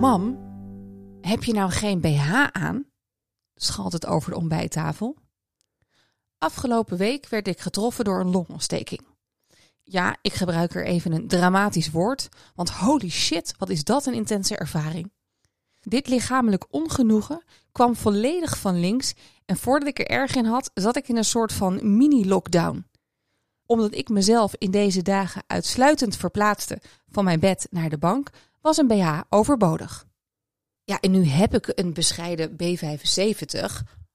Mam, heb je nou geen BH aan? schalt het over de ontbijttafel. Afgelopen week werd ik getroffen door een longontsteking. Ja, ik gebruik er even een dramatisch woord, want holy shit, wat is dat een intense ervaring. Dit lichamelijk ongenoegen kwam volledig van links en voordat ik er erg in had, zat ik in een soort van mini-lockdown. Omdat ik mezelf in deze dagen uitsluitend verplaatste van mijn bed naar de bank, was een BH overbodig. Ja, en nu heb ik een bescheiden B75,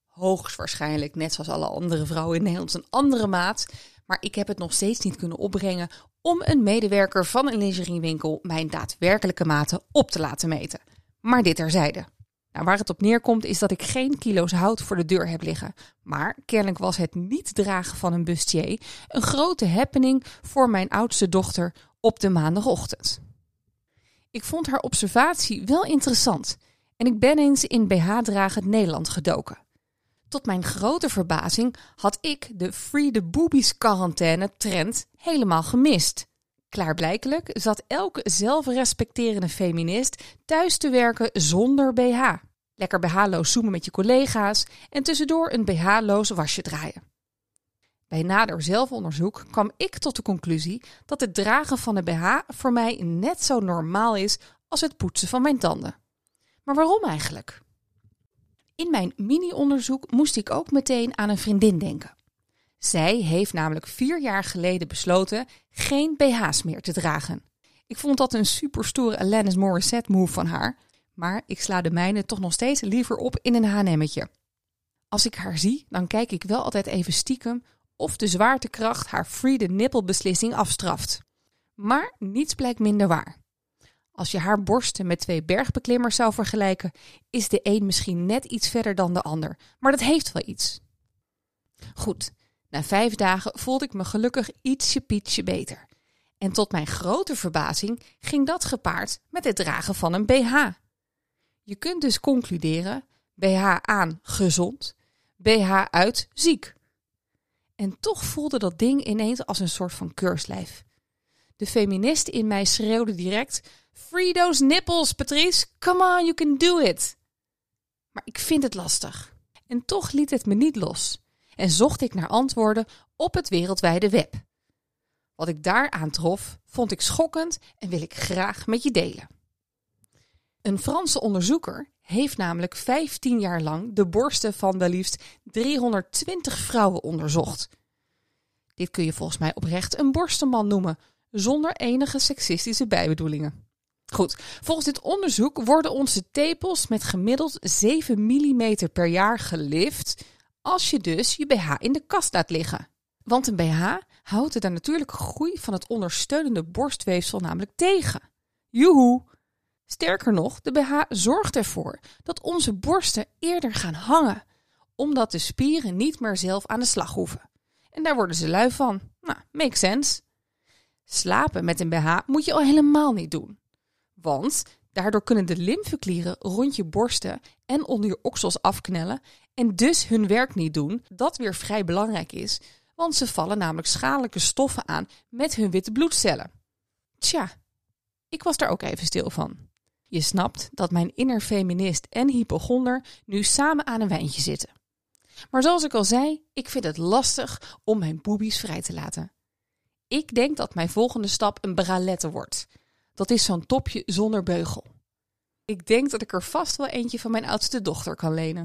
hoogstwaarschijnlijk net zoals alle andere vrouwen in Nederland een andere maat, maar ik heb het nog steeds niet kunnen opbrengen om een medewerker van een lingeriewinkel mijn daadwerkelijke maten op te laten meten. Maar dit terzijde. Nou, waar het op neerkomt is dat ik geen kilo's hout voor de deur heb liggen. Maar kennelijk was het niet dragen van een bustier een grote happening voor mijn oudste dochter op de maandagochtend. Ik vond haar observatie wel interessant en ik ben eens in BH-dragend Nederland gedoken. Tot mijn grote verbazing had ik de Free the Boobies quarantaine trend helemaal gemist. Klaarblijkelijk zat elke zelfrespecterende feminist thuis te werken zonder BH. Lekker BH-loos zoomen met je collega's en tussendoor een BH-loos wasje draaien. Bij nader zelfonderzoek kwam ik tot de conclusie dat het dragen van een BH voor mij net zo normaal is als het poetsen van mijn tanden. Maar waarom eigenlijk? In mijn mini-onderzoek moest ik ook meteen aan een vriendin denken. Zij heeft namelijk vier jaar geleden besloten geen BH's meer te dragen. Ik vond dat een superstoere Alanis Morissette move van haar, maar ik sla de mijne toch nog steeds liever op in een H&M'tje. Als ik haar zie, dan kijk ik wel altijd even stiekem of de zwaartekracht haar free the nipple beslissing afstraft. Maar niets blijkt minder waar. Als je haar borsten met twee bergbeklimmers zou vergelijken, is de een misschien net iets verder dan de ander, maar dat heeft wel iets. Goed, na vijf dagen voelde ik me gelukkig ietsje pietje beter. En tot mijn grote verbazing ging dat gepaard met het dragen van een BH. Je kunt dus concluderen: BH aan gezond, BH uit ziek. En toch voelde dat ding ineens als een soort van keurslijf. De feminist in mij schreeuwde direct: Free those nipples, Patrice. Come on, you can do it. Maar ik vind het lastig. En toch liet het me niet los. En zocht ik naar antwoorden op het wereldwijde web. Wat ik daar aantrof, vond ik schokkend en wil ik graag met je delen. Een Franse onderzoeker heeft namelijk 15 jaar lang de borsten van wel liefst 320 vrouwen onderzocht. Dit kun je volgens mij oprecht een borstenman noemen, zonder enige seksistische bijbedoelingen. Goed, volgens dit onderzoek worden onze tepels met gemiddeld 7 mm per jaar gelift als je dus je BH in de kast laat liggen. Want een BH houdt de natuurlijke groei van het ondersteunende borstweefsel namelijk tegen. Joehoe! Sterker nog, de BH zorgt ervoor dat onze borsten eerder gaan hangen, omdat de spieren niet meer zelf aan de slag hoeven. En daar worden ze lui van. Nou, makes sense. Slapen met een BH moet je al helemaal niet doen. Want daardoor kunnen de lymfeklieren rond je borsten en onder je oksels afknellen en dus hun werk niet doen, dat weer vrij belangrijk is, want ze vallen namelijk schadelijke stoffen aan met hun witte bloedcellen. Tja, ik was daar ook even stil van. Je snapt dat mijn innerfeminist en hypochonder nu samen aan een wijntje zitten. Maar zoals ik al zei, ik vind het lastig om mijn boobies vrij te laten. Ik denk dat mijn volgende stap een bralette wordt. Dat is zo'n topje zonder beugel. Ik denk dat ik er vast wel eentje van mijn oudste dochter kan lenen.